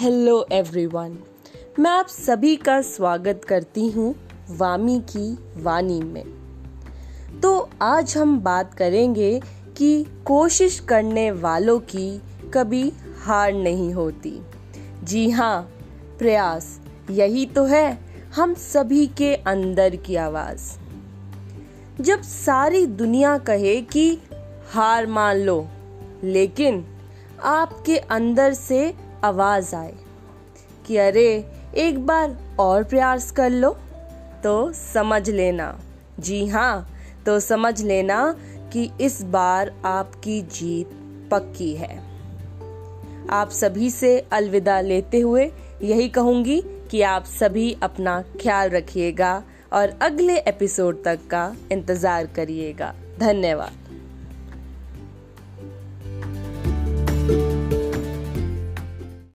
Hello everyone मैं आप सभी का स्वागत करती हूँ वामी की वाणी में। तो आज हम बात करेंगे कि कोशिश करने वालों की कभी हार नहीं होती। जी हाँ प्रयास यही तो है हम सभी के अंदर की आवाज़। जब सारी दुनिया कहे कि हार मान लो, लेकिन आपके अंदर से आवाज़ आए कि अरे, एक बार और प्रयास कर लो। तो समझ लेना। जी हाँ तो समझ लेना कि इस बार आपकी जीत पक्की है। आप सभी से अलविदा लेते हुए यही कहूँगी कि आप सभी अपना ख्याल रखिएगा और अगले एपिसोड तक का इंतज़ार करिएगा। धन्यवाद।